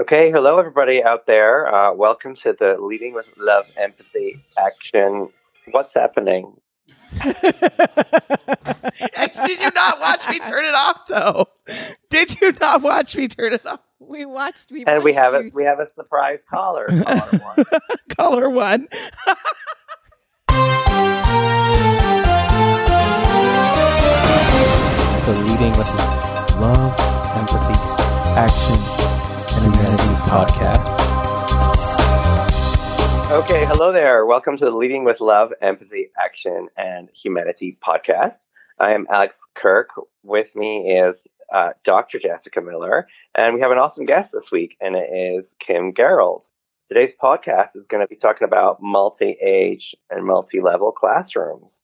Okay, hello everybody out there. Uh, welcome to the Leading with Love, Empathy, Action. What's happening? Did you not watch me turn it off though? Did you not watch me turn it off? We watched. We And we watched have a we have a surprise caller. caller one. Color one. the Leading with Love, Empathy, Action, and Humanities podcast. Okay, hello there. Welcome to the Leading with Love, Empathy, Action, and Humanity podcast. I am Alex Kirk. With me is uh, Dr. Jessica Miller, and we have an awesome guest this week, and it is Kim Gerould. Today's podcast is going to be talking about multi-age and multi-level classrooms.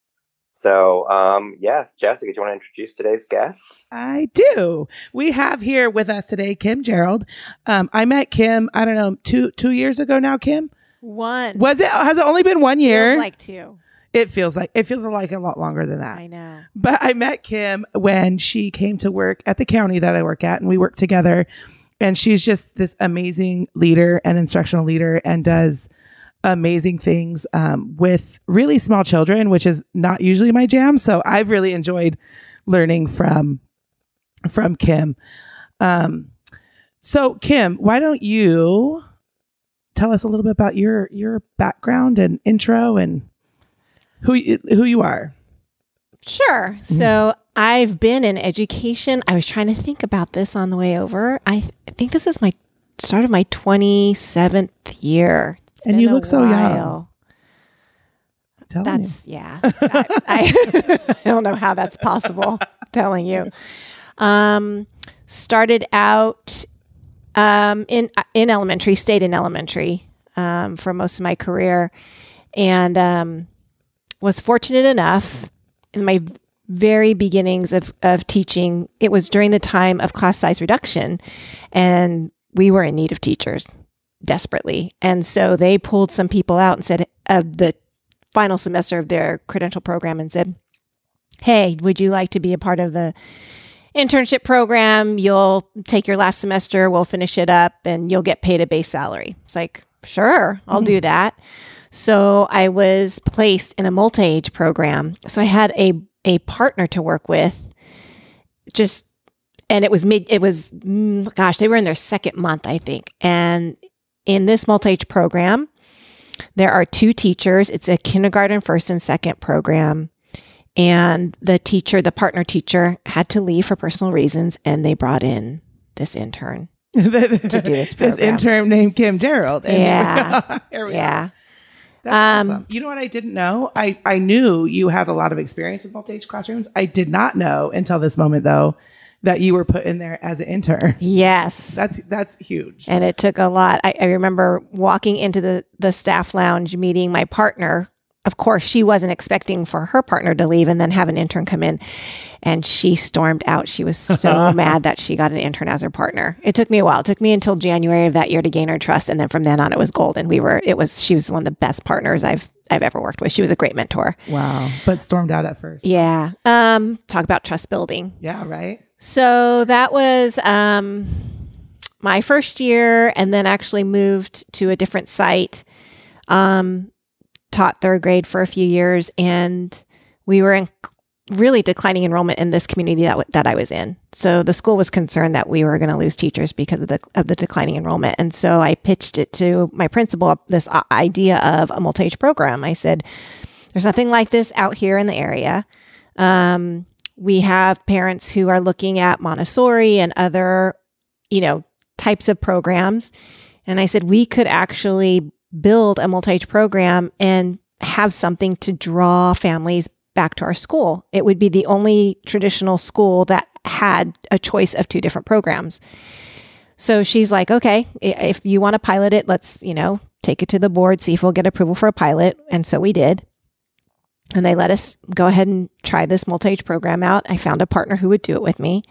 So, um, yes, Jessica, do you want to introduce today's guest? I do. We have here with us today Kim Gerould. Um, I met Kim. I don't know two two years ago now. Kim one. was it? Has it only been one year? Feels like two. it feels like it feels like a lot longer than that. I know. But I met Kim when she came to work at the county that I work at, and we work together. And she's just this amazing leader and instructional leader and does amazing things um, with really small children, which is not usually my jam. So I've really enjoyed learning from from Kim. Um, so Kim, why don't you tell us a little bit about your your background and intro and who you, who you are? Sure. Mm-hmm. So I've been in education. I was trying to think about this on the way over. I, th- I think this is my start of my 27th year. It's And you look so young. while. Tell me. That's yeah. I, I, I don't know how that's possible. telling you. Um, started out um, in in elementary, stayed in elementary um, for most of my career, and um, was fortunate enough in my very beginnings of of teaching. It was during the time of class size reduction, and we were in need of teachers desperately, and so they pulled some people out and said of the final semester of their credential program and said, Hey, would you like to be a part of the internship program? You'll take your last semester, we'll finish it up, and you'll get paid a base salary. It's like, Sure, I'll do that. So I was placed in a multi age program. So I had a, a partner to work with, just, and it was mid, it was, mm, gosh, they were in their second month, I think. And in this multi age program, there are two teachers. It's a kindergarten first and second program. And the teacher, the partner teacher, had to leave for personal reasons, and they brought in this intern. to do this program. This intern named Kim Gerould. And Yeah. are. Here we are. Yeah. That's Um, awesome. You know what I didn't know? I, I knew you had a lot of experience with multi-age classrooms. I did not know until this moment though that you were put in there as an intern. Yes. That's that's huge. and it took a lot. I, I remember walking into the, the staff lounge meeting my partner. Of course, she wasn't expecting for her partner to leave and then have an intern come in. And she stormed out. She was so mad that she got an intern as her partner. It took me a while. It took me until January of that year to gain her trust. And then from then on, it was golden. We were, it was, she was one of the best partners I've, I've ever worked with. She was a great mentor. Wow. But stormed out at first. Yeah. Um, talk about trust building. Yeah, right? So that was um, my first year, and then actually moved to a different site. Um, taught third grade for a few years, and we were in really declining enrollment in this community that w- that I was in. So the school was concerned that we were going to lose teachers because of the of the declining enrollment, and so I pitched it to my principal this uh, idea of a multi-age program. I said, "There's nothing like this out here in the area." Um, we have parents who are looking at Montessori and other, you know, types of programs. And I said, we could actually build a multi age program and have something to draw families back to our school. It would be the only traditional school that had a choice of two different programs. So she's like, okay, if you want to pilot it, let's, you know, take it to the board, see if we'll get approval for a pilot. And so we did. And they let us go ahead and try this multi age program out. I found a partner who would do it with me.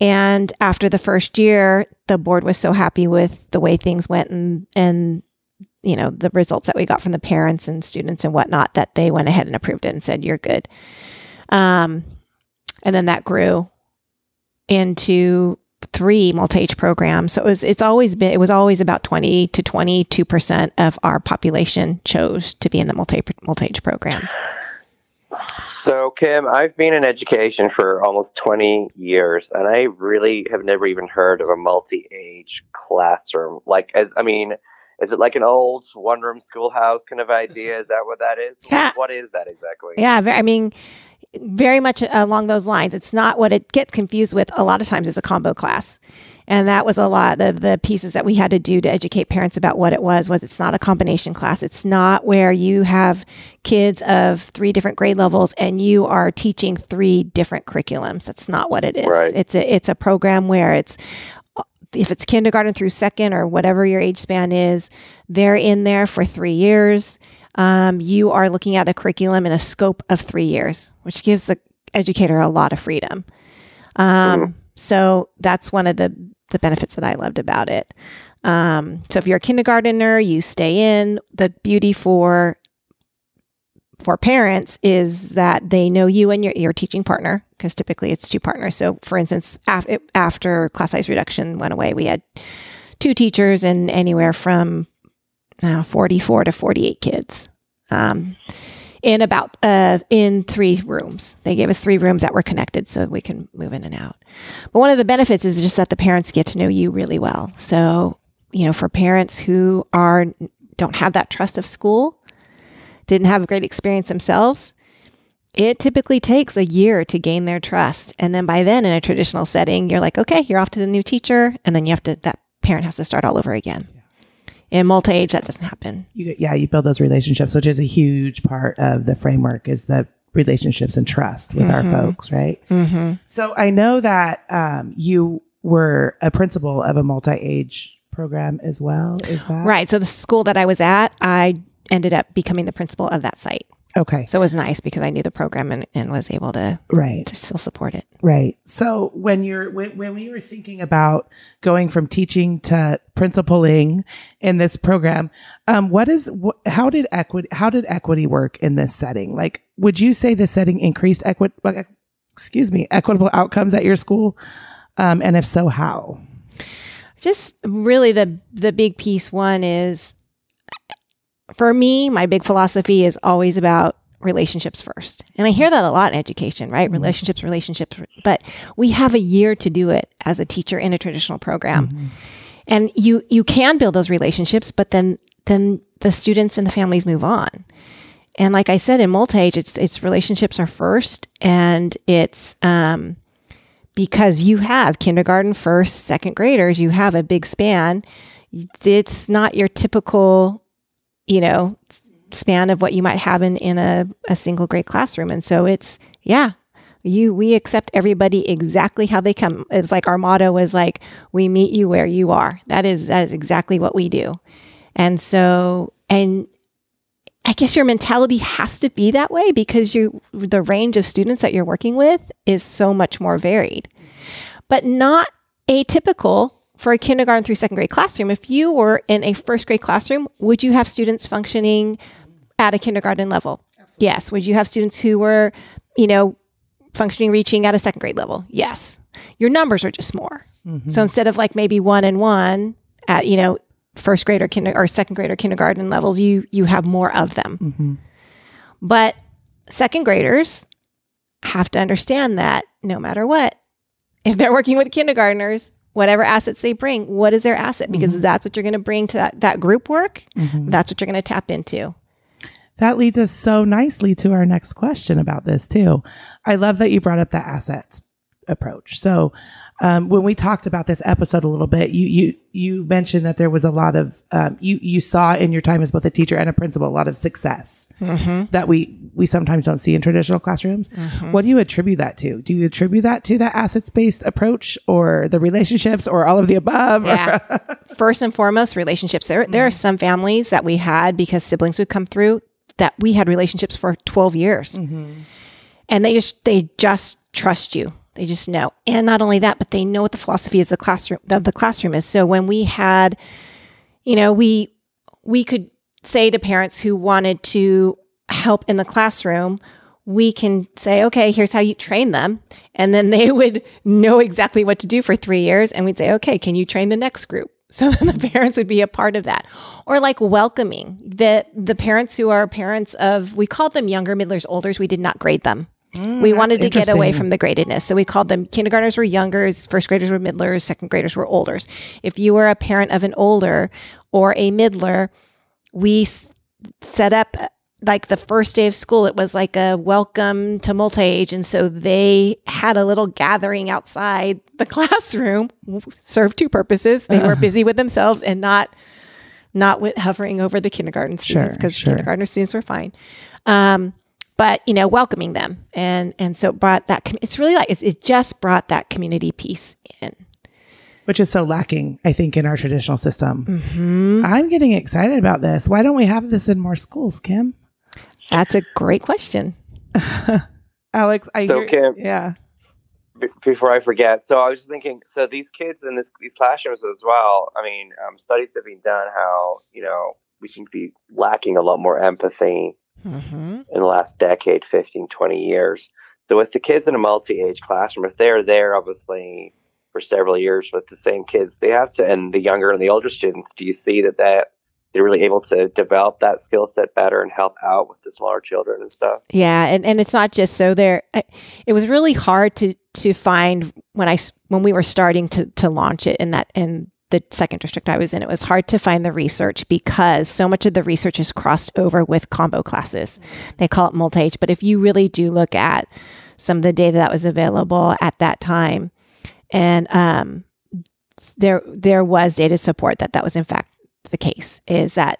And after the first year, the board was so happy with the way things went and, and, you know, the results that we got from the parents and students and whatnot that they went ahead and approved it and said, you're good. Um, and then that grew into three multi-age programs. So it was it's always been it was always about 20 to 22 percent of our population chose to be in the multi multi-age program. So, Kim, I've been in education for almost 20 years, and I really have never even heard of a multi age classroom. Like, as I mean, is it like an old one room schoolhouse kind of idea? Is that what that is? Yeah. What is that exactly? Yeah, I mean, very much along those lines. It's not what it gets confused with a lot of times is a combo class. And that was a lot of the pieces that we had to do to educate parents about what it was was it's not a combination class. It's not where you have kids of three different grade levels and you are teaching three different curriculums. That's not what it is. Right. It's a it's a program where it's if it's kindergarten through second or whatever your age span is, they're in there for three years. Um, you are looking at a curriculum in a scope of three years, which gives the educator a lot of freedom. Um, So that's one of the the benefits that I loved about it. Um, so if you're a kindergartner, you stay in. The beauty for for parents is that they know you and your, your teaching partner because typically it's two partners. So, for instance, af- after class size reduction went away, we had two teachers and anywhere from uh, 44 to 48 kids um, in about uh, in three rooms. They gave us three rooms that were connected so we can move in and out. But one of the benefits is just that the parents get to know you really well. So, you know, for parents who are don't have that trust of school, didn't have a great experience themselves, it typically takes a year to gain their trust. And then by then in a traditional setting, you're like, okay, you're off to the new teacher. And then you have to, that parent has to start all over again. In multi age, that doesn't happen. You, yeah, you build those relationships, which is a huge part of the framework is the relationships and trust with our folks, right? Mm-hmm. So I know that um, you were a principal of a multi-age program as well. Is that Right. So the school that I was at, I ended up becoming the principal of that site. Okay, So it was nice because I knew the program and, and was able to, right, to still support it. right. So when you're when, when we were thinking about going from teaching to principaling in this program, um, what is wh- how did equity how did equity work in this setting? Like, would you say the setting increased equity? Excuse me, equitable outcomes at your school, um, and if so, how? Just really the the big piece one is for me, my big philosophy is always about relationships first. And I hear that a lot in education, right? Relationships, relationships, but we have a year to do it as a teacher in a traditional program. And you you can build those relationships, but then then the students and the families move on. And like I said in multi-age, it's it's relationships are first and it's um because you have kindergarten, first, second graders, you have a big span. It's not your typical, you know, span of what you might have in, in a, a single grade classroom. And so it's, yeah, you, we accept everybody exactly how they come. It's like our motto is like, we meet you where you are. That is, that is exactly what we do. And so, and I guess your mentality has to be that way because you the range of students that you're working with is so much more varied. But not atypical for a kindergarten through second grade classroom. If you were in a first grade classroom, would you have students functioning at a kindergarten level? Yes. Would you have students who were, you know, functioning reaching at a second grade level? Yes. Your numbers are just more. Mm-hmm. So instead of like maybe one and one at, you know, first grade or kinder or second grade or kindergarten levels, you you have more of them. Mm-hmm. But second graders have to understand that no matter what, if they're working with kindergartners, whatever assets they bring, what is their asset? Because mm-hmm. that's what you're going to bring to that, that group work. Mm-hmm. That's what you're going to tap into. That leads us so nicely to our next question about this too. I love that you brought up the assets approach. So, um, when we talked about this episode a little bit, you you you mentioned that there was a lot of um, you you saw in your time as both a teacher and a principal a lot of success that we we sometimes don't see in traditional classrooms. What do you attribute that to? Do you attribute that to that assets based approach, or the relationships, or all of the above? Yeah. First and foremost, relationships. There, there are some families that we had because siblings would come through that we had relationships for 12 years. And they just, they just trust you. They just know. And not only that, but they know what the philosophy is the classroom, of the classroom is. So when we had, you know, we, we could say to parents who wanted to help in the classroom, we can say, okay, here's how you train them. And then they would know exactly what to do for three years. And we'd say, okay, can you train the next group? So then the parents would be a part of that. Or like welcoming the, the parents who are parents of, we called them younger, middlers, olders. We did not grade them. Mm, we wanted to get away from the gradedness. So we called them kindergartners were youngers, first graders were middlers, second graders were olders. If you were a parent of an older or a middler, we s- set up uh, like the first day of school, it was like a welcome to multi age. And so they had a little gathering outside the classroom, served two purposes. They were busy with themselves and not not with hovering over the kindergarten students Sure, because sure. kindergarten students were fine. Um, but you know, welcoming them and and so it brought that. com- It's really like it, it just brought that community piece in. which is so lacking, I think, in our traditional system. Mm-hmm. I'm getting excited about this. Why don't we have this in more schools, Kim? That's a great question. Alex, I So, hear, Kim- yeah. B- before I forget, so I was just thinking, so these kids in this, these classrooms as well. I mean, um, studies have been done how you know we seem to be lacking a lot more empathy Mm-hmm. in the last decade, 15, 20 years. So with the kids in a multi-age classroom, if they're there, obviously for several years with the same kids, they have to, and the younger and the older students, do you see that that they're really able to develop that skill set better and help out with the smaller children and stuff? Yeah, and, and it's not just so there. It was really hard to to find when I when we were starting to to launch it in that in the second district I was in. It was hard to find the research because so much of the research is crossed over with combo classes. They call it multi age, but if you really do look at some of the data that was available at that time, and um, there there was data support that that was in fact the case. Is that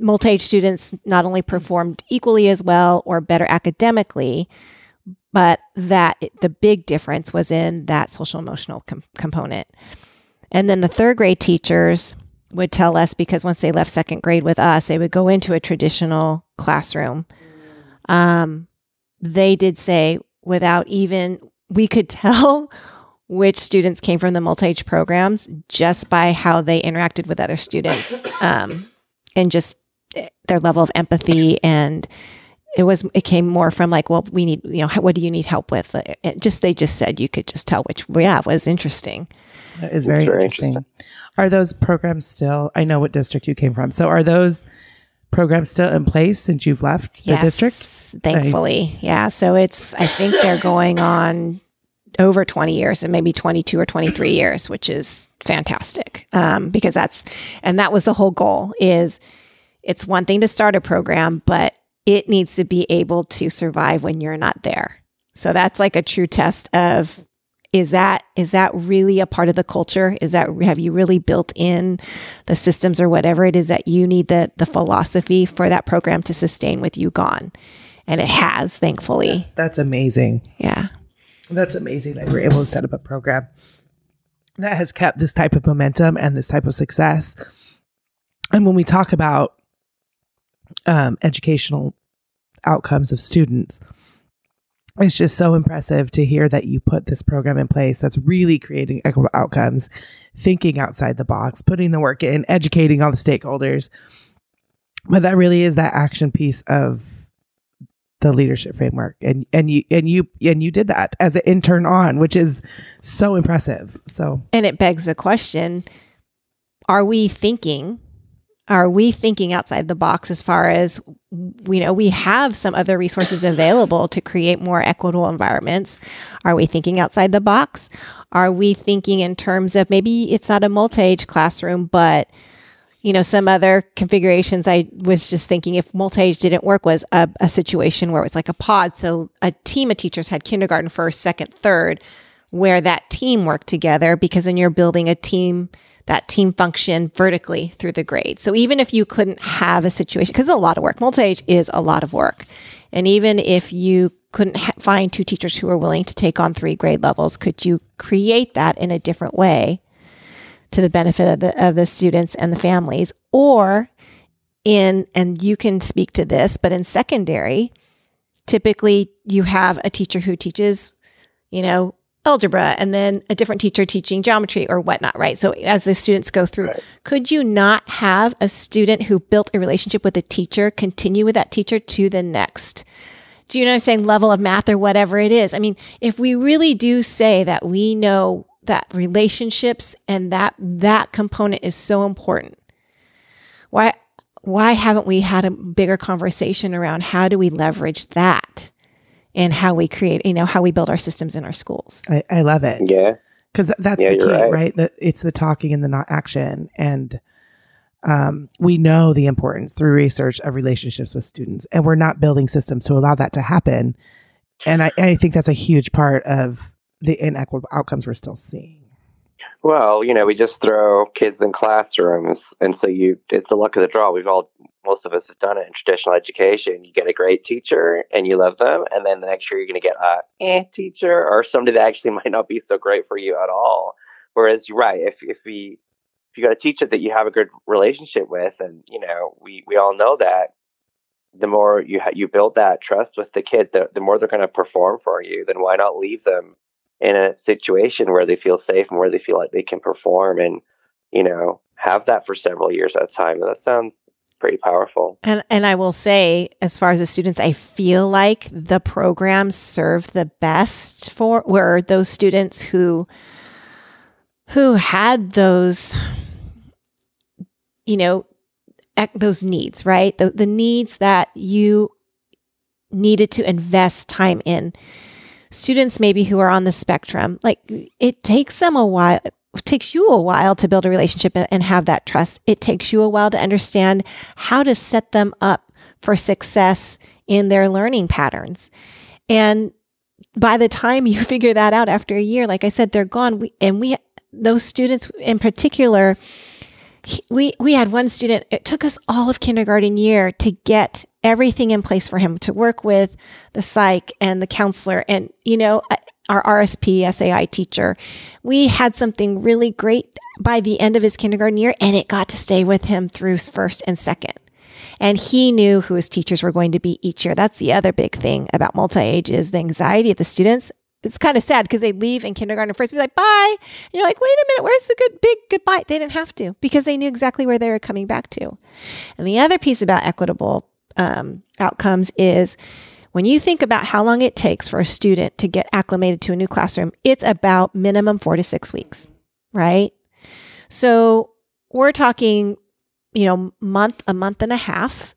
multi-age students not only performed equally as well or better academically, but that it- the big difference was in that social emotional com- component. And then the third grade teachers would tell us because once they left second grade with us, they would go into a traditional classroom. Um, they did say without even we could tell which students came from the multi-age programs just by how they interacted with other students um, and just eh, their level of empathy. And it was it came more from like well we need you know what do you need help with? It- it just they just said you could just tell which yeah it was interesting That is very, very interesting. Are those programs still? I know what district you came from. So are those programs still in place since you've left the yes, district? thankfully yeah so it's i think they're going on over 20 years and maybe 22 or 23 years which is fantastic um, because that's and that was the whole goal is it's one thing to start a program but it needs to be able to survive when you're not there so that's like a true test of is that is that really a part of the culture is that have you really built in the systems or whatever it is that you need the the philosophy for that program to sustain with you gone and it has thankfully That's amazing. yeah That's amazing that you're able to set up a program that has kept this type of momentum and this type of success. And when we talk about um, educational outcomes of students, it's just so impressive to hear that you put this program in place that's really creating equitable outcomes, thinking outside the box, putting the work in, educating all the stakeholders. But that really is that action piece of the leadership framework and and you and you and you did that as an intern on which is so impressive so and it begs the question are we thinking are we thinking outside the box as far as you know we have some other resources available to create more equitable environments. Are we thinking outside the box? Are we thinking in terms of maybe it's not a multi-age classroom but you know some other configurations? I was just thinking if multi-age didn't work was a, a situation where it was like a pod. So a team of teachers had kindergarten first second third where that team worked together because then you're building a team that team function vertically through the grade. So even if you couldn't have a situation because it's a lot of work. Multi-age is a lot of work. And even if you couldn't ha- find two teachers who were willing to take on three grade levels could you create that in a different way to the benefit of the, of the students and the families? Or in and you can speak to this but in secondary typically you have a teacher who teaches you know algebra and then a different teacher teaching geometry or whatnot right so as the students go through Right. could you not have a student who built a relationship with a teacher continue with that teacher to the next do you know what I'm saying? Level of math or whatever it is. I mean, if we really do say that we know that relationships and that that component is so important, why why haven't we had a bigger conversation around how do we leverage that and how we create, you know, how we build our systems in our schools? I, I love it. Yeah. because that's Yeah, the key, right? right. That it's the talking and the not action, and um, we know the importance through research of relationships with students, and we're not building systems to allow that to happen. And I, I think that's a huge part of the inequitable outcomes we're still seeing. Well, you know, we just throw kids in classrooms, and so you it's the luck of the draw. We've all most of us have done it in traditional education. You get a great teacher and you love them, and then the next year you're going to get a eh teacher or somebody that actually might not be so great for you at all. Whereas you're right, if if we if you got a teacher that you have a good relationship with, and you know, we we all know that the more you ha- you build that trust with the kid, the the more they're going to perform for you. Then why not leave them in a situation where they feel safe and where they feel like they can perform and you know have that for several years at a time that sounds pretty powerful And and I will say, as far as the students, I feel like the programs serve the best for were those students who who had those, you know, those needs, right? The the needs that you needed to invest time in. Students maybe who are on the spectrum, like it takes them a while. Takes you a while to build a relationship and- have that trust. It takes you a while to understand how to set them up for success in their learning patterns. And by the time you figure that out after a year, like I said, they're gone. We, and we, those students in particular, we, we had one student, it took us all of kindergarten year to get everything in place for him to work with the psych and the counselor and, you know, uh, our RSP SAI teacher. We had something really great by the end of his kindergarten year and it got to stay with him through first and second. And he knew who his teachers were going to be each year. That's the other big thing about multi age is the anxiety of the students. It's kind of sad because they leave in kindergarten first, be like, bye. And you're like, wait a minute, where's the good big goodbye? They didn't have to because they knew exactly where they were coming back to. And the other piece about equitable um, outcomes is when you think about how long it takes for a student to get acclimated to a new classroom, it's about minimum four to six weeks, right? So we're talking, you know, month, a month and a half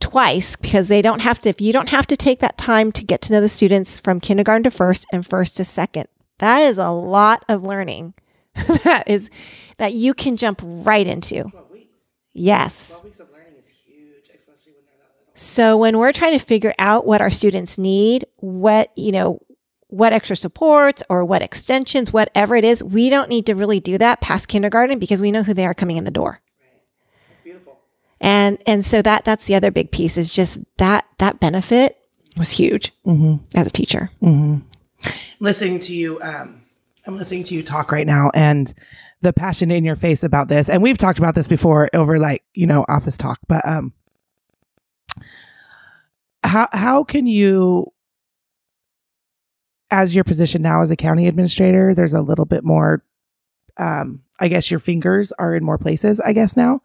twice because they don't have to, if you don't have to take that time to get to know the students from kindergarten to first and first to second, that is a lot of learning that is, that you can jump right into. Yes. weeks of learning is huge, especially when they're that little. So when we're trying to figure out what our students need, what, you know, what extra supports or what extensions, whatever it is, we don't need to really do that past kindergarten because we know who they are coming in the door. That's beautiful. And and so that that's the other big piece is just that that benefit was huge Mm-hmm. as a teacher. Mm-hmm. Listening to you, um, I'm listening to you talk right now, and the passion in your face about this. And we've talked about this before over like you know office talk, but um, how how can you, as your position now as a county administrator, there's a little bit more. Um, I guess your fingers are in more places. I guess now,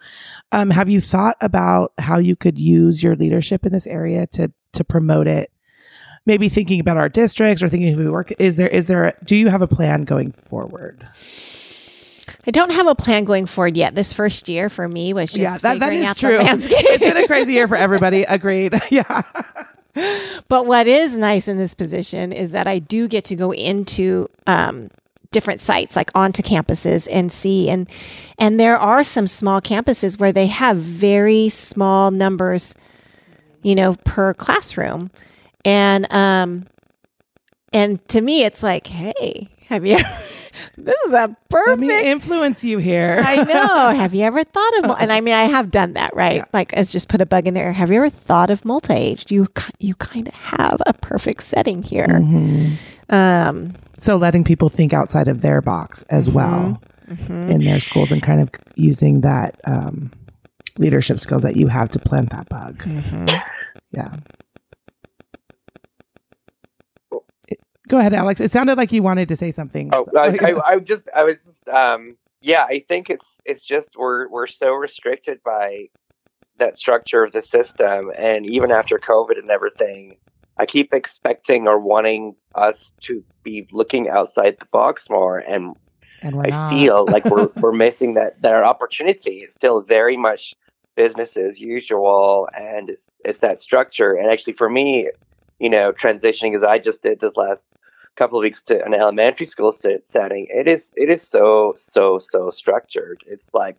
um, have you thought about how you could use your leadership in this area to to promote it? maybe thinking about our districts or thinking if we work is there is there do you have a plan going forward I don't have a plan going forward yet. This first year for me was just yeah that, that is out true. it's been a crazy year for everybody. Agreed. Yeah. But what is nice in this position is that I do get to go into um, different sites, like onto campuses and see and and there are some small campuses where they have very small numbers, you know, per classroom, and um, and to me, it's like, hey, have you? this is a let perfect me influence you here I know. Have you ever thought of? mul- And I mean, I have done that, right? Yeah. Like, as just put a bug in there. Have you ever thought of multi-aged? You you kind of have a perfect setting here. Mhm. Um, so letting people think outside of their box as well mhm. in their schools and kind of using that um, leadership skills that you have to plant that bug Mhm. yeah go ahead alex it sounded like you wanted to say something Oh, So- I, I, I just, I was, um, yeah, I think it's, it's just we're we're so restricted by that structure of the system. And even after COVID and everything, I keep expecting or wanting us to be looking outside the box more. And And I not. feel like we're we're missing that that opportunity is still very much business as usual, and it's, it's that structure. And actually, for me, you know, transitioning as I just did this last couple of weeks to an elementary school setting, it is it is so so so structured. It's like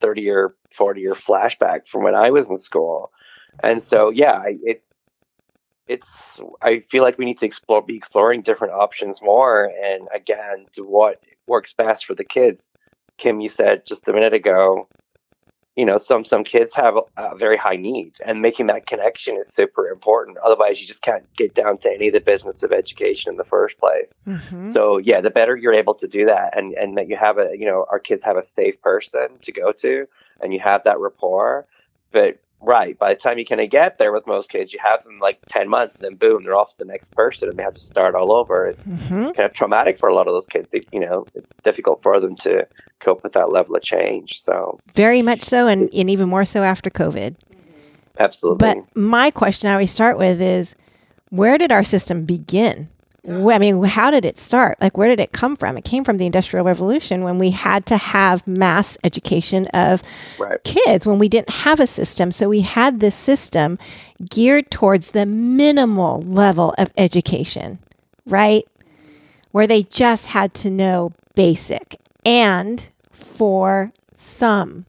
thirty or forty year flashback from when I was in school, and so yeah, it it's I feel like we need to explore be exploring different options more and again do what works best for the kids. Kim, you said just a minute ago, you know, some some kids have a, very high needs and making that connection is super important. Otherwise you just can't get down to any of the business of education in the first place. Mhm. So yeah, the better you're able to do that and, and that you have a you know, our kids have a safe person to go to and you have that rapport. But right, by the time you kind of get there with most kids, you have them like ten months and then boom, they're off to the next person and they have to start all over. It's Mhm. kind of traumatic for a lot of those kids. They, you know, it's difficult for them to cope with that level of change. So Very much so, and, and even more so after COVID. absolutely. But my question I always start with is where did our system begin? I mean, how did it start? Like, where did it come from? It came from the Industrial Revolution when we had to have mass education of right. kids, when we didn't have a system. So we had this system geared towards the minimal level of education, right? Where they just had to know basic and for some,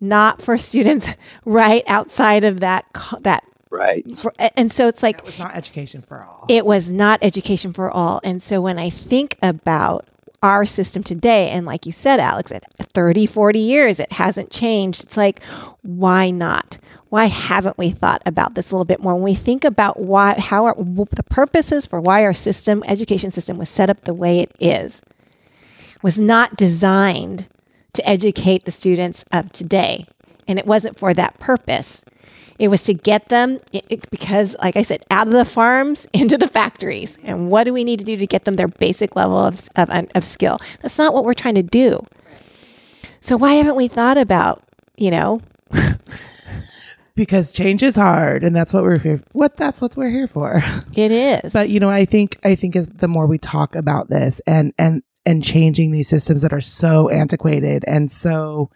not for students right outside of that, that, Right. for, and so it's like, That was not education for all. it was not education for all. And so when I think about our system today, and like you said, Alex, at 30, 40 years, it hasn't changed. It's like, why not? Why haven't we thought about this a little bit more? When we think about why, how our, w- the purposes for why our system, education system, was set up the way it is, was not designed to educate the students of today. And it wasn't for that purpose. It was to get them i- i- because, like I said, out of the farms into the factories. And what do we need to do to get them their basic level of, of, of skill? That's not what we're trying to do. So why haven't we thought about, you know, because change is hard, and that's what we're here. What that's what we're here for. it is. But you know, I think I think is the more we talk about this and and and changing these systems that are so antiquated and so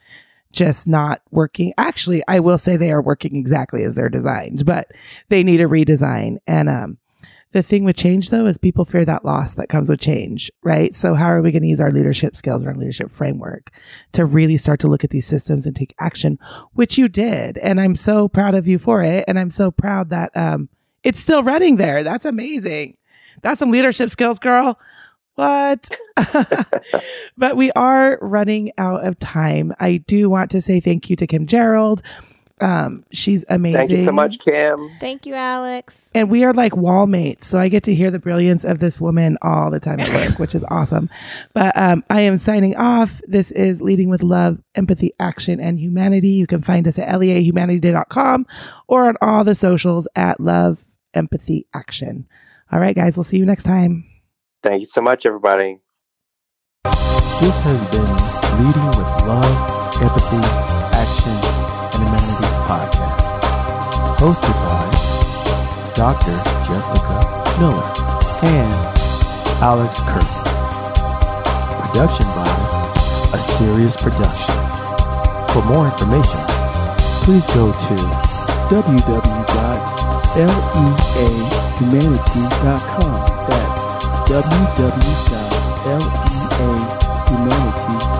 just not working. Actually, I will say they are working exactly as they're designed, but they need a redesign. And um the thing with change though is people fear that loss that comes with change, right? So how are we going to use our leadership skills and our leadership framework to really start to look at these systems and take action, which you did. And I'm so proud of you for it. And I'm so proud that um it's still running there. That's amazing. That's some leadership skills, girl. What? but we are running out of time. I do want to say thank you to Kim Gerould. Um, she's amazing. Thank you so much, Kim. Thank you, Alex. And we are like wall mates. So I get to hear the brilliance of this woman all the time at work, which is awesome. But um, I am signing off. This is Leading with Love, Empathy, Action, and Humanity. You can find us at leahumanity.com or on all the socials at Love, Empathy, Action. All right, guys, we'll see you next time. Thank you so much, everybody. This has been Leading with Love, Empathy, Action, and Humanities podcast. Hosted by Dr. Jessica Miller and Alex Kirk. Production by A Serious Production. For more information, please go to www.leahumanity.com. That's www.leahumanity.com.